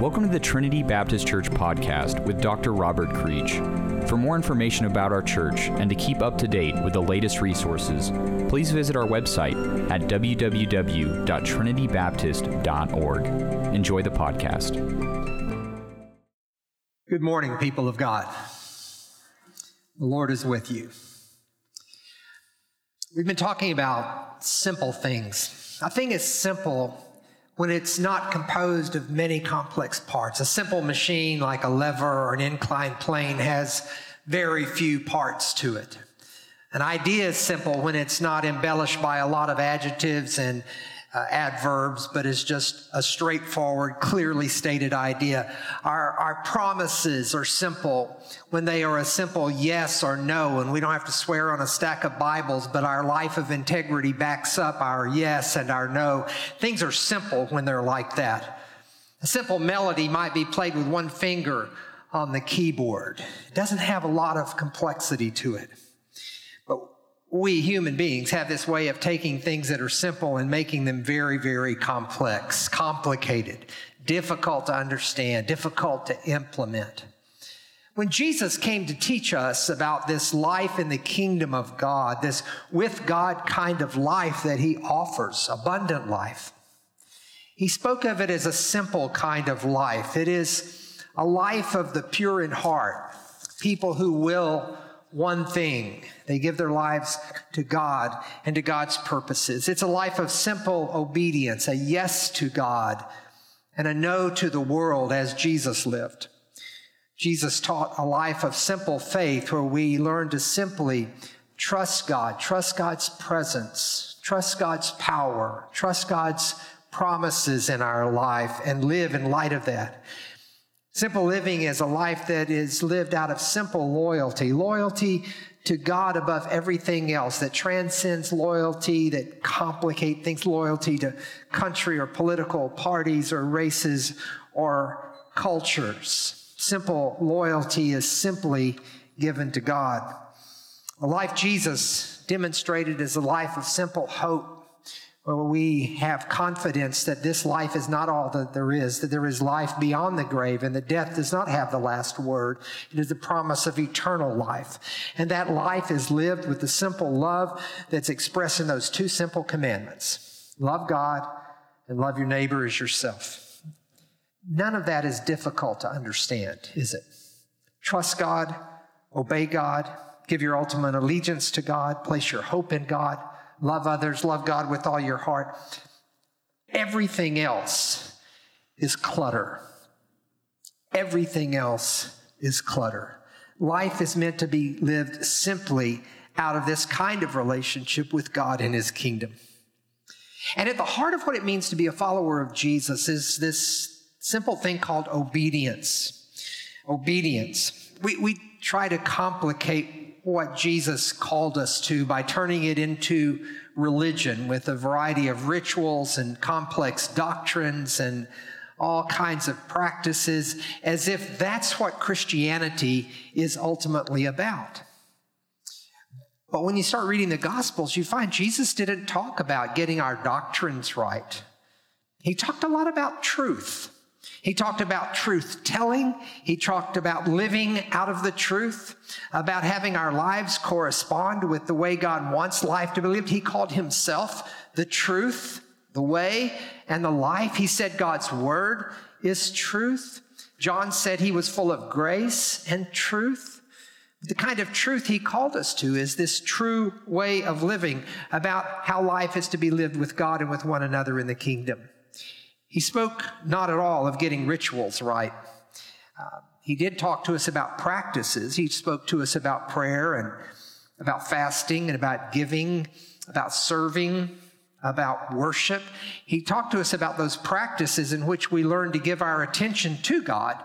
Welcome to the Trinity Baptist Church podcast with Dr. Robert Creech. For more information about our church and to keep up to date with the latest resources, please visit our website at www.trinitybaptist.org. Enjoy the podcast. Good morning, people of God. The Lord is with you. We've been talking about simple things. A thing is simple when it's not composed of many complex parts. A simple machine like a lever or an inclined plane has very few parts to it. An idea is simple when it's not embellished by a lot of adjectives and uh, adverbs, but is just a straightforward, clearly stated idea. Our, our promises are simple when they are a simple yes or no, and we don't have to swear on a stack of Bibles, but our life of integrity backs up our yes and our no. Things are simple when they're like that. A simple melody might be played with one finger on the keyboard. It doesn't have a lot of complexity to it we human beings have this way of taking things that are simple and making them very, very complex, complicated, difficult to understand, difficult to implement. When Jesus came to teach us about this life in the kingdom of God, this with God kind of life that he offers, abundant life, he spoke of it as a simple kind of life. It is a life of the pure in heart, people who will one thing. They give their lives to God and to God's purposes. It's a life of simple obedience, a yes to God and a no to the world as Jesus lived. Jesus taught a life of simple faith where we learn to simply trust God, trust God's presence, trust God's power, trust God's promises in our life and live in light of that. Simple living is a life that is lived out of simple loyalty, loyalty to God above everything else, that transcends loyalty, that complicate things, loyalty to country or political parties or races or cultures. Simple loyalty is simply given to God. The life Jesus demonstrated is a life of simple hope where we have confidence that this life is not all that there is, that there is life beyond the grave, and that death does not have the last word. It is the promise of eternal life. And that life is lived with the simple love that's expressed in those two simple commandments love God and love your neighbor as yourself. None of that is difficult to understand, is it? Trust God, obey God, give your ultimate allegiance to God, place your hope in God love others, love God with all your heart. Everything else is clutter. Everything else is clutter. Life is meant to be lived simply out of this kind of relationship with God and His kingdom. And at the heart of what it means to be a follower of Jesus is this simple thing called obedience. Obedience. We, we try to complicate what Jesus called us to by turning it into religion with a variety of rituals and complex doctrines and all kinds of practices as if that's what Christianity is ultimately about. But when you start reading the Gospels, you find Jesus didn't talk about getting our doctrines right. He talked a lot about truth. He talked about truth telling. He talked about living out of the truth, about having our lives correspond with the way God wants life to be lived. He called himself the truth, the way, and the life. He said God's word is truth. John said he was full of grace and truth. The kind of truth he called us to is this true way of living about how life is to be lived with God and with one another in the kingdom. He spoke not at all of getting rituals right. Uh, he did talk to us about practices. He spoke to us about prayer and about fasting and about giving, about serving, about worship. He talked to us about those practices in which we learn to give our attention to God,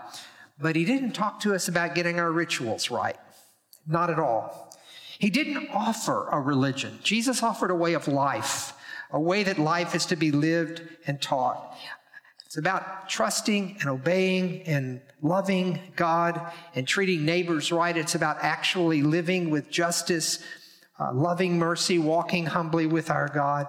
but he didn't talk to us about getting our rituals right. Not at all. He didn't offer a religion. Jesus offered a way of life, a way that life is to be lived and taught. It's about trusting and obeying and loving God and treating neighbors right. It's about actually living with justice, uh, loving mercy, walking humbly with our God.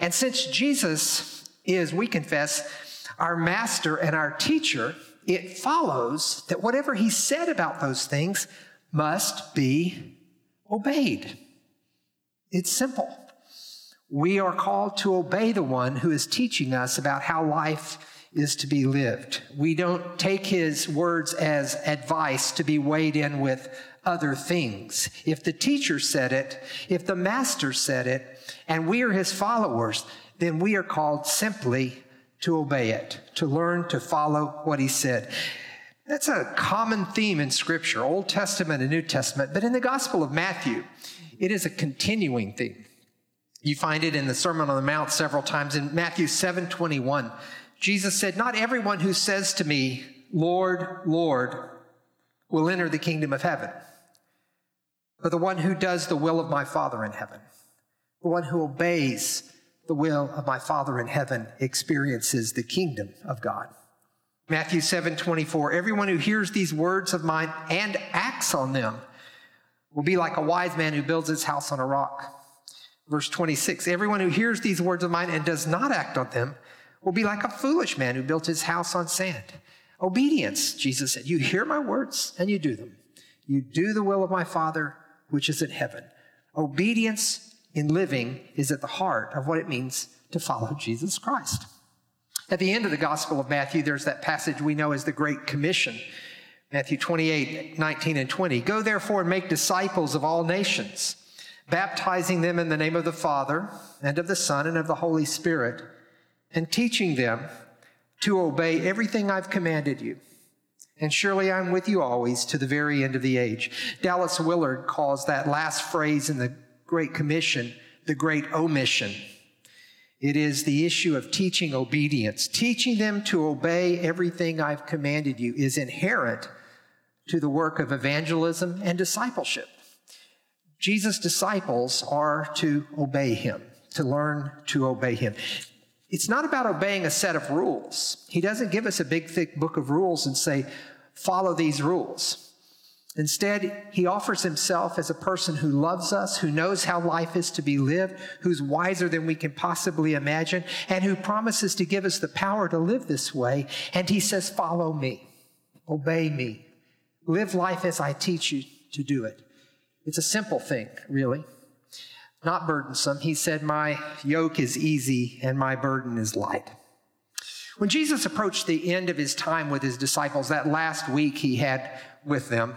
And since Jesus is, we confess, our master and our teacher, it follows that whatever he said about those things must be obeyed. It's simple. We are called to obey the one who is teaching us about how life is to be lived. We don't take his words as advice to be weighed in with other things. If the teacher said it, if the master said it, and we are his followers, then we are called simply to obey it, to learn to follow what he said. That's a common theme in Scripture, Old Testament and New Testament, but in the Gospel of Matthew, it is a continuing theme. You find it in the Sermon on the Mount several times. In Matthew 7 21, Jesus said, Not everyone who says to me, Lord, Lord, will enter the kingdom of heaven, but the one who does the will of my Father in heaven, the one who obeys the will of my Father in heaven experiences the kingdom of God. Matthew 7 24, everyone who hears these words of mine and acts on them will be like a wise man who builds his house on a rock. Verse 26, everyone who hears these words of mine and does not act on them will be like a foolish man who built his house on sand. Obedience, Jesus said, you hear my words and you do them. You do the will of my Father which is in heaven. Obedience in living is at the heart of what it means to follow Jesus Christ. At the end of the Gospel of Matthew, there's that passage we know as the Great Commission. Matthew 28, 19 and 20. Go therefore and make disciples of all nations, baptizing them in the name of the Father and of the Son and of the Holy Spirit, and teaching them to obey everything I've commanded you. And surely I'm with you always to the very end of the age. Dallas Willard calls that last phrase in the Great Commission, the Great Omission. It is the issue of teaching obedience. Teaching them to obey everything I've commanded you is inherent to the work of evangelism and discipleship. Jesus' disciples are to obey him, to learn to obey him. It's not about obeying a set of rules. He doesn't give us a big, thick book of rules and say, follow these rules. Instead, he offers himself as a person who loves us, who knows how life is to be lived, who's wiser than we can possibly imagine, and who promises to give us the power to live this way. And he says, Follow me, obey me, live life as I teach you to do it. It's a simple thing, really, not burdensome. He said, My yoke is easy and my burden is light. When Jesus approached the end of his time with his disciples, that last week he had with them,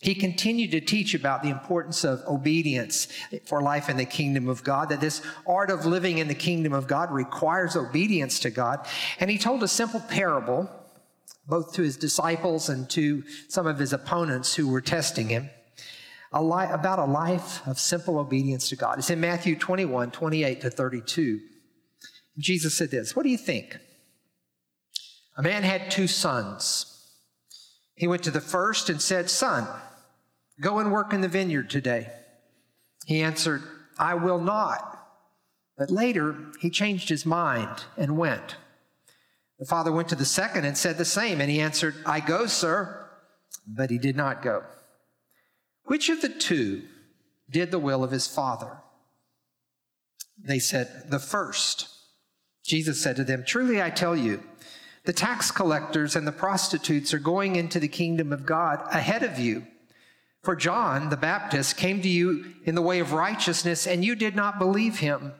he continued to teach about the importance of obedience for life in the kingdom of God, that this art of living in the kingdom of God requires obedience to God. And he told a simple parable, both to his disciples and to some of his opponents who were testing him, a li- about a life of simple obedience to God. It's in Matthew 21, 28 to 32. Jesus said this What do you think? A man had two sons. He went to the first and said, Son, Go and work in the vineyard today. He answered, I will not. But later, he changed his mind and went. The father went to the second and said the same, and he answered, I go, sir. But he did not go. Which of the two did the will of his father? They said, The first. Jesus said to them, Truly I tell you, the tax collectors and the prostitutes are going into the kingdom of God ahead of you. For John the Baptist came to you in the way of righteousness, and you did not believe him.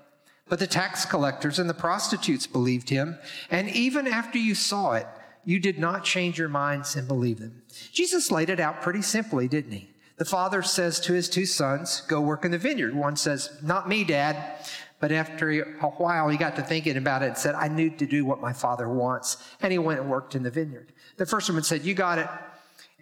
But the tax collectors and the prostitutes believed him, and even after you saw it, you did not change your minds and believe them. Jesus laid it out pretty simply, didn't he? The father says to his two sons, Go work in the vineyard. One says, Not me, dad. But after a while, he got to thinking about it and said, I need to do what my father wants. And he went and worked in the vineyard. The first one said, You got it.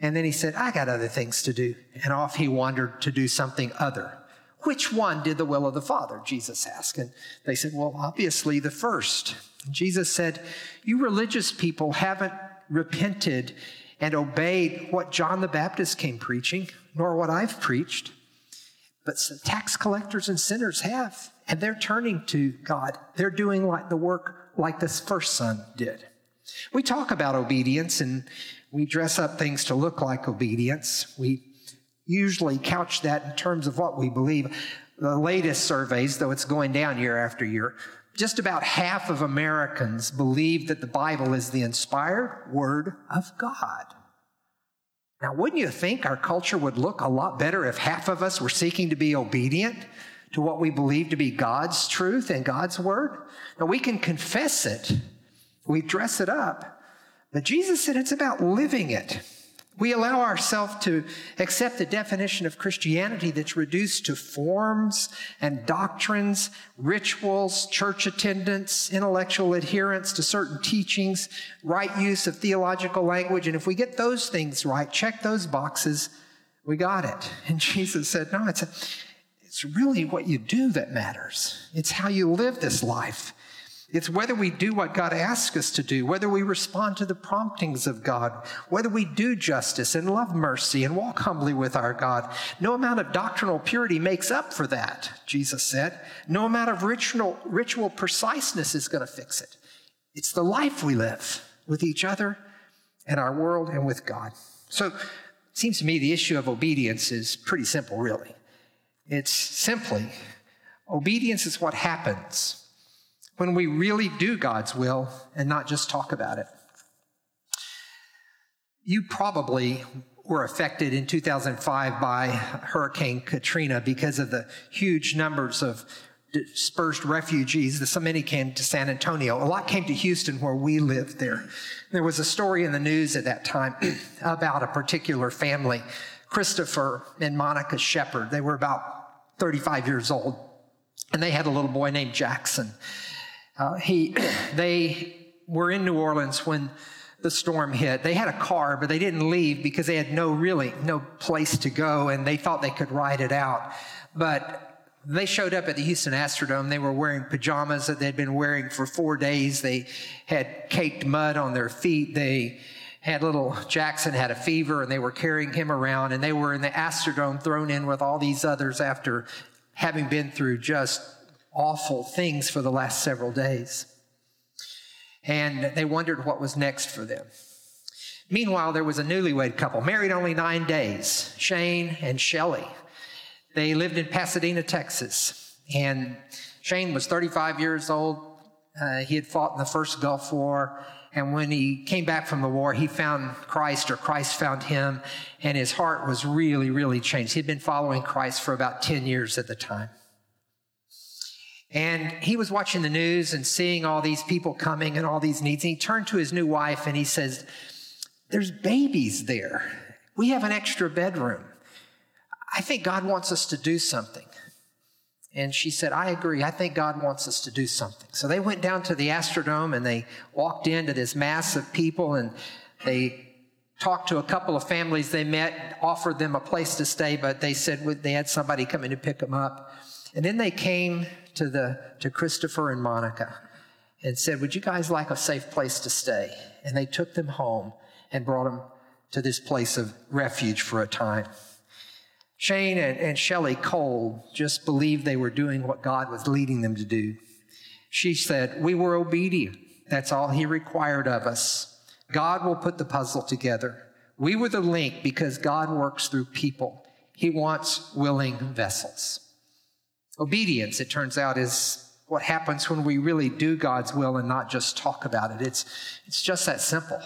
And then he said, I got other things to do. And off he wandered to do something other. Which one did the will of the Father? Jesus asked. And they said, Well, obviously the first. Jesus said, You religious people haven't repented and obeyed what John the Baptist came preaching, nor what I've preached. But tax collectors and sinners have, and they're turning to God. They're doing like the work like this first son did. We talk about obedience and we dress up things to look like obedience. We usually couch that in terms of what we believe. The latest surveys, though it's going down year after year, just about half of Americans believe that the Bible is the inspired Word of God. Now, wouldn't you think our culture would look a lot better if half of us were seeking to be obedient to what we believe to be God's truth and God's Word? Now, we can confess it, we dress it up, but Jesus said it's about living it. We allow ourselves to accept the definition of Christianity that's reduced to forms and doctrines, rituals, church attendance, intellectual adherence to certain teachings, right use of theological language. And if we get those things right, check those boxes, we got it. And Jesus said, no, it's, a, it's really what you do that matters. It's how you live this life. It's whether we do what God asks us to do, whether we respond to the promptings of God, whether we do justice and love mercy and walk humbly with our God. No amount of doctrinal purity makes up for that, Jesus said. No amount of ritual, ritual preciseness is going to fix it. It's the life we live with each other and our world and with God. So it seems to me the issue of obedience is pretty simple, really. It's simply obedience is what happens when we really do God's will and not just talk about it. You probably were affected in 2005 by Hurricane Katrina because of the huge numbers of dispersed refugees. So many came to San Antonio. A lot came to Houston, where we lived there. There was a story in the news at that time about a particular family, Christopher and Monica Shepard. They were about 35 years old, and they had a little boy named Jackson. Uh, he, they were in New Orleans when the storm hit. They had a car, but they didn't leave because they had no really no place to go, and they thought they could ride it out. But they showed up at the Houston Astrodome. They were wearing pajamas that they'd been wearing for four days. They had caked mud on their feet. They had little Jackson had a fever, and they were carrying him around. And they were in the Astrodome, thrown in with all these others after having been through just awful things for the last several days. And they wondered what was next for them. Meanwhile, there was a newlywed couple, married only nine days, Shane and Shelly. They lived in Pasadena, Texas. And Shane was 35 years old. Uh, he had fought in the first Gulf War. And when he came back from the war, he found Christ, or Christ found him, and his heart was really, really changed. He'd been following Christ for about 10 years at the time. And he was watching the news and seeing all these people coming and all these needs. And he turned to his new wife and he says, There's babies there. We have an extra bedroom. I think God wants us to do something. And she said, I agree. I think God wants us to do something. So they went down to the Astrodome and they walked into this mass of people and they talked to a couple of families they met, offered them a place to stay, but they said they had somebody coming to pick them up. And then they came to, the, to Christopher and Monica and said, Would you guys like a safe place to stay? And they took them home and brought them to this place of refuge for a time. Shane and, and Shelley Cole just believed they were doing what God was leading them to do. She said, We were obedient. That's all He required of us. God will put the puzzle together. We were the link because God works through people. He wants willing vessels. Obedience, it turns out, is what happens when we really do God's will and not just talk about it. It's, it's just that simple.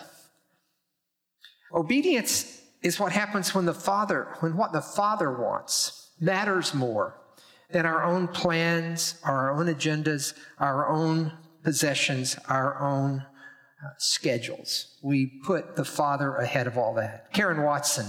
Obedience is what happens when the Father, when what the Father wants matters more than our own plans, our own agendas, our own possessions, our own uh, schedules. We put the Father ahead of all that. Karen Watson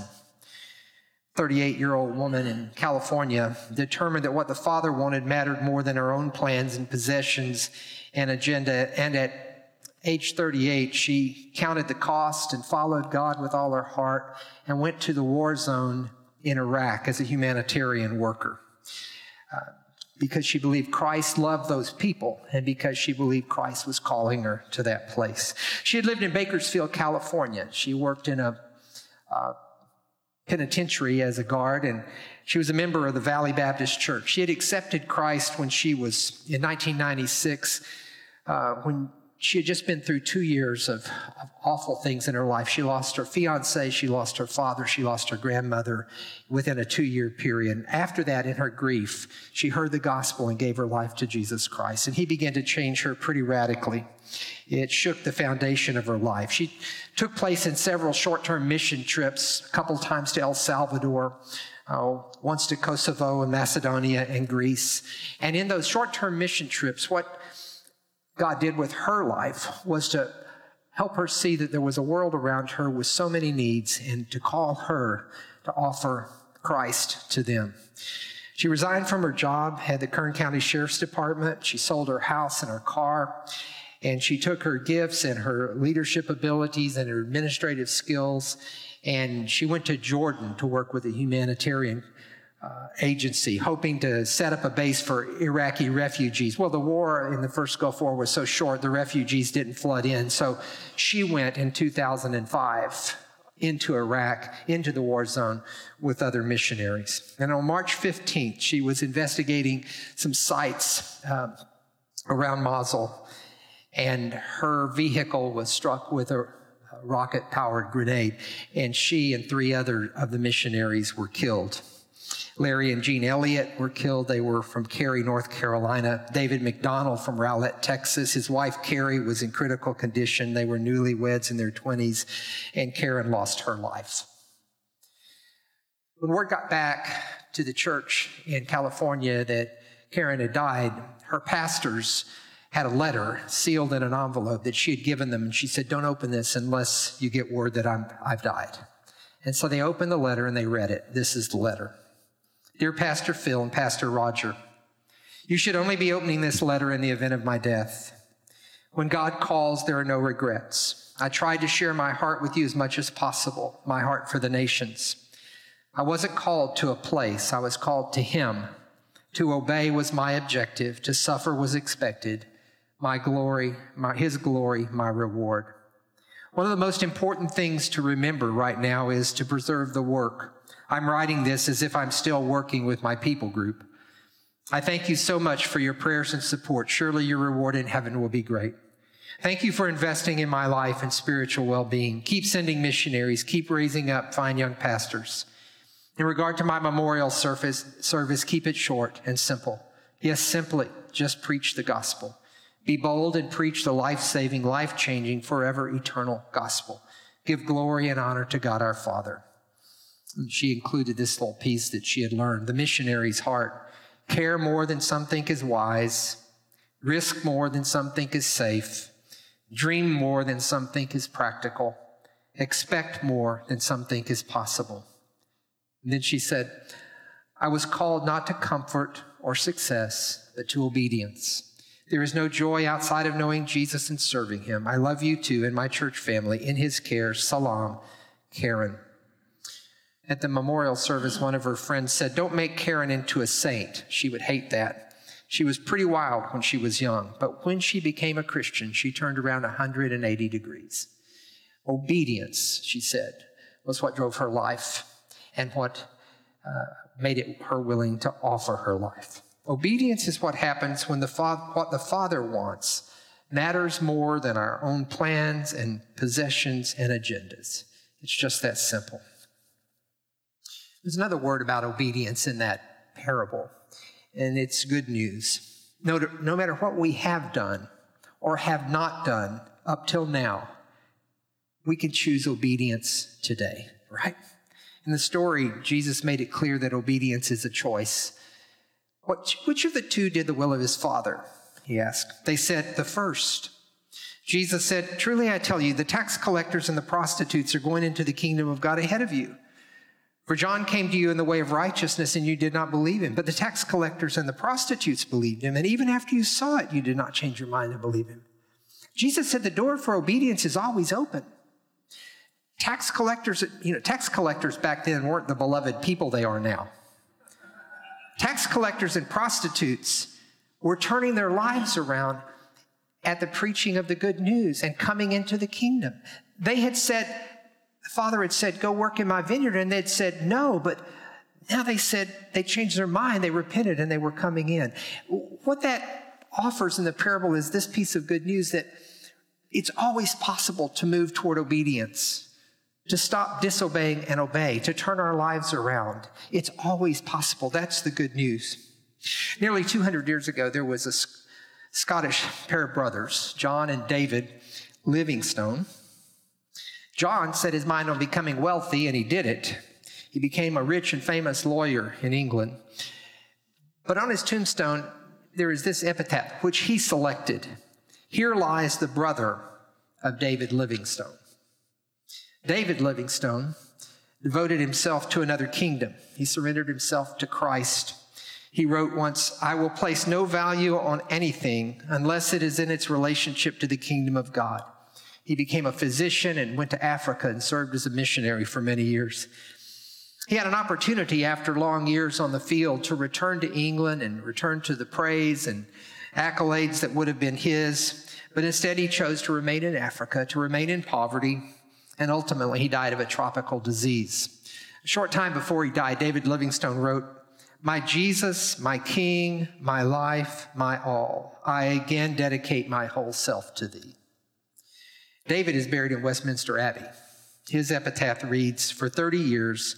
38 year old woman in California determined that what the father wanted mattered more than her own plans and possessions and agenda. And at age 38, she counted the cost and followed God with all her heart and went to the war zone in Iraq as a humanitarian worker. Uh, because she believed Christ loved those people and because she believed Christ was calling her to that place. She had lived in Bakersfield, California. She worked in a uh, penitentiary as a guard, and she was a member of the Valley Baptist Church. She had accepted Christ when she was in 1996, uh, when she had just been through two years of, of, awful things in her life. She lost her fiance, she lost her father, she lost her grandmother within a two year period. After that, in her grief, she heard the gospel and gave her life to Jesus Christ. And he began to change her pretty radically. It shook the foundation of her life. She took place in several short term mission trips, a couple times to El Salvador. Uh, once to Kosovo and Macedonia and Greece. And in those short term mission trips, what God did with her life was to help her see that there was a world around her with so many needs and to call her to offer Christ to them. She resigned from her job at the Kern County Sheriff's Department. She sold her house and her car, and she took her gifts and her leadership abilities and her administrative skills, and she went to Jordan to work with a humanitarian uh, agency hoping to set up a base for Iraqi refugees. Well, the war in the first Gulf War was so short, the refugees didn't flood in. So she went in 2005 into Iraq, into the war zone with other missionaries. And on March 15th, she was investigating some sites um, around Mosul, and her vehicle was struck with a rocket powered grenade, and she and three other of the missionaries were killed. Larry and Jean Elliott were killed. They were from Cary, North Carolina. David McDonnall from Rowlett, Texas. His wife, Carrie, was in critical condition. They were newlyweds in their 20s, and Karen lost her life. When word got back to the church in California that Karen had died, her pastors had a letter sealed in an envelope that she had given them, and she said, Don't open this unless you get word that I'm, I've died. And so they opened the letter and they read it. This is the letter. Dear Pastor Phil and Pastor Roger, you should only be opening this letter in the event of my death. When God calls, there are no regrets. I tried to share my heart with you as much as possible, my heart for the nations. I wasn't called to a place, I was called to Him. To obey was my objective, to suffer was expected. My glory, my, His glory, my reward. One of the most important things to remember right now is to preserve the work I'm writing this as if I'm still working with my people group. I thank you so much for your prayers and support. Surely your reward in heaven will be great. Thank you for investing in my life and spiritual well being. Keep sending missionaries, keep raising up fine young pastors. In regard to my memorial service, service, keep it short and simple. Yes, simply, just preach the gospel. Be bold and preach the life saving, life changing, forever eternal gospel. Give glory and honor to God our Father. And she included this little piece that she had learned the missionary's heart. Care more than some think is wise, risk more than some think is safe, dream more than some think is practical, expect more than some think is possible. And then she said, I was called not to comfort or success, but to obedience. There is no joy outside of knowing Jesus and serving him. I love you two and my church family in his care. Salam, Karen. At the memorial service, one of her friends said, Don't make Karen into a saint. She would hate that. She was pretty wild when she was young, but when she became a Christian, she turned around 180 degrees. Obedience, she said, was what drove her life and what uh, made it her willing to offer her life. Obedience is what happens when the fa- what the Father wants matters more than our own plans and possessions and agendas. It's just that simple. There's another word about obedience in that parable, and it's good news. No, no matter what we have done or have not done up till now, we can choose obedience today, right? In the story, Jesus made it clear that obedience is a choice. What, which of the two did the will of his father? He asked. They said, the first. Jesus said, Truly I tell you, the tax collectors and the prostitutes are going into the kingdom of God ahead of you. For John came to you in the way of righteousness and you did not believe him. But the tax collectors and the prostitutes believed him. And even after you saw it, you did not change your mind to believe him. Jesus said the door for obedience is always open. Tax collectors, you know, tax collectors back then weren't the beloved people they are now. Tax collectors and prostitutes were turning their lives around at the preaching of the good news and coming into the kingdom. They had said, father had said, Go work in my vineyard. And they'd said, No, but now they said they changed their mind, they repented, and they were coming in. What that offers in the parable is this piece of good news that it's always possible to move toward obedience, to stop disobeying and obey, to turn our lives around. It's always possible. That's the good news. Nearly 200 years ago, there was a Scottish pair of brothers, John and David Livingstone. John set his mind on becoming wealthy, and he did it. He became a rich and famous lawyer in England. But on his tombstone, there is this epitaph, which he selected Here lies the brother of David Livingstone. David Livingstone devoted himself to another kingdom. He surrendered himself to Christ. He wrote once, I will place no value on anything unless it is in its relationship to the kingdom of God. He became a physician and went to Africa and served as a missionary for many years. He had an opportunity after long years on the field to return to England and return to the praise and accolades that would have been his, but instead he chose to remain in Africa, to remain in poverty, and ultimately he died of a tropical disease. A short time before he died, David Livingstone wrote, My Jesus, my King, my life, my all, I again dedicate my whole self to thee. David is buried in Westminster Abbey. His epitaph reads For 30 years,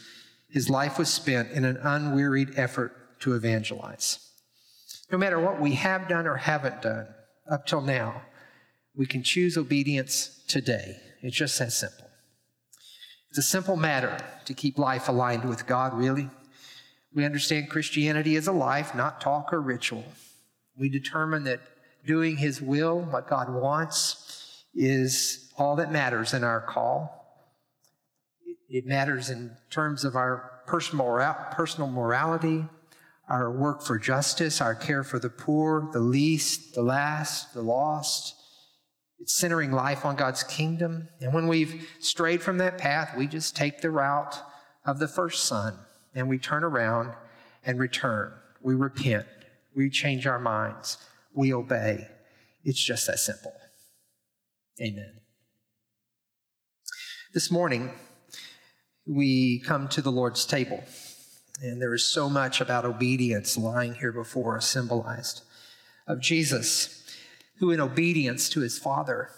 his life was spent in an unwearied effort to evangelize. No matter what we have done or haven't done up till now, we can choose obedience today. It's just that simple. It's a simple matter to keep life aligned with God, really. We understand Christianity is a life, not talk or ritual. We determine that doing His will, what God wants, is all that matters in our call. It matters in terms of our personal morality, our work for justice, our care for the poor, the least, the last, the lost. It's centering life on God's kingdom. And when we've strayed from that path, we just take the route of the first son and we turn around and return. We repent. We change our minds. We obey. It's just that simple. Amen. This morning, we come to the Lord's table, and there is so much about obedience lying here before us, symbolized of Jesus, who, in obedience to his Father,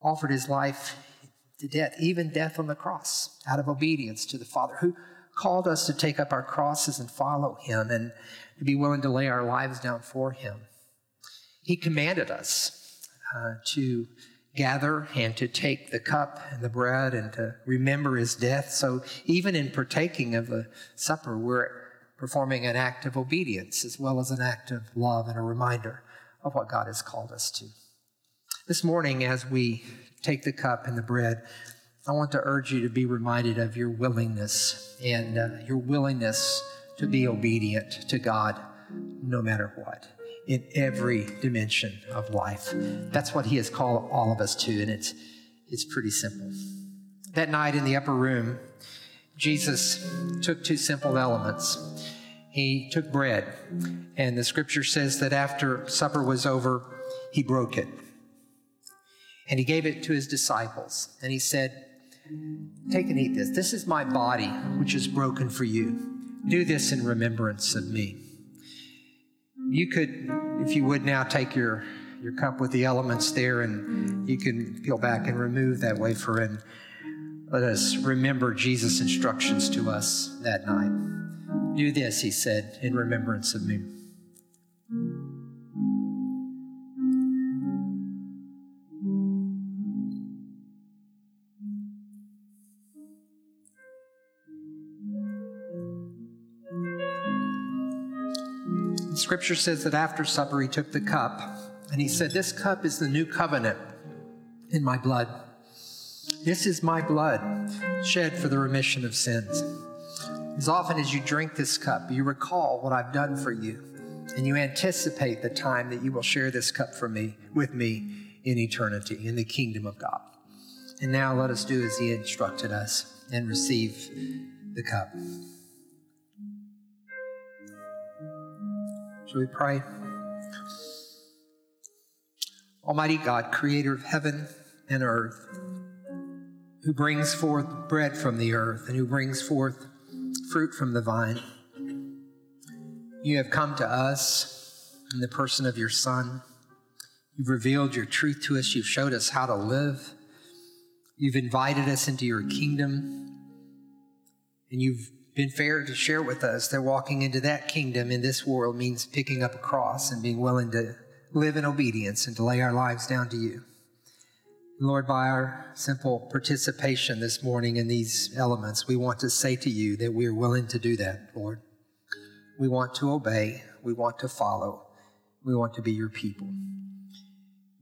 offered his life to death, even death on the cross, out of obedience to the Father, who called us to take up our crosses and follow him and to be willing to lay our lives down for him. He commanded us uh, to gather and to take the cup and the bread and to remember his death. So even in partaking of the supper, we're performing an act of obedience as well as an act of love and a reminder of what God has called us to. This morning, as we take the cup and the bread, I want to urge you to be reminded of your willingness and uh, your willingness to be obedient to God no matter what in every dimension of life. That's what he has called all of us to, and it's, it's pretty simple. That night in the upper room, Jesus took two simple elements. He took bread, and the scripture says that after supper was over, he broke it. And he gave it to his disciples, and he said, Take and eat this. This is my body, which is broken for you. Do this in remembrance of me you could, if you would now, take your, your cup with the elements there and you can peel back and remove that wafer and let us remember Jesus' instructions to us that night. Do this, he said, in remembrance of me. Scripture says that after supper, he took the cup and he said, This cup is the new covenant in my blood. This is my blood shed for the remission of sins. As often as you drink this cup, you recall what I've done for you, and you anticipate the time that you will share this cup for me with me in eternity in the kingdom of God. And now let us do as he instructed us and receive the cup. We pray? Almighty God, creator of heaven and earth, who brings forth bread from the earth and who brings forth fruit from the vine, you have come to us in the person of your Son. You've revealed your truth to us. You've showed us how to live. You've invited us into your kingdom. And you've been fair to share with us that walking into that kingdom in this world means picking up a cross and being willing to live in obedience and to lay our lives down to you. Lord, by our simple participation this morning in these elements, we want to say to you that we are willing to do that, Lord. We want to obey. We want to follow. We want to be your people.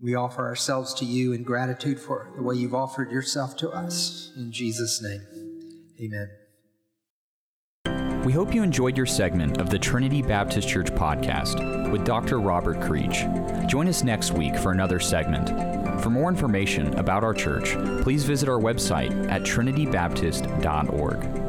We offer ourselves to you in gratitude for the way you've offered yourself to us. In Jesus' name, amen. We hope you enjoyed your segment of the Trinity Baptist Church podcast with Dr. Robert Creech. Join us next week for another segment. For more information about our church, please visit our website at trinitybaptist.org.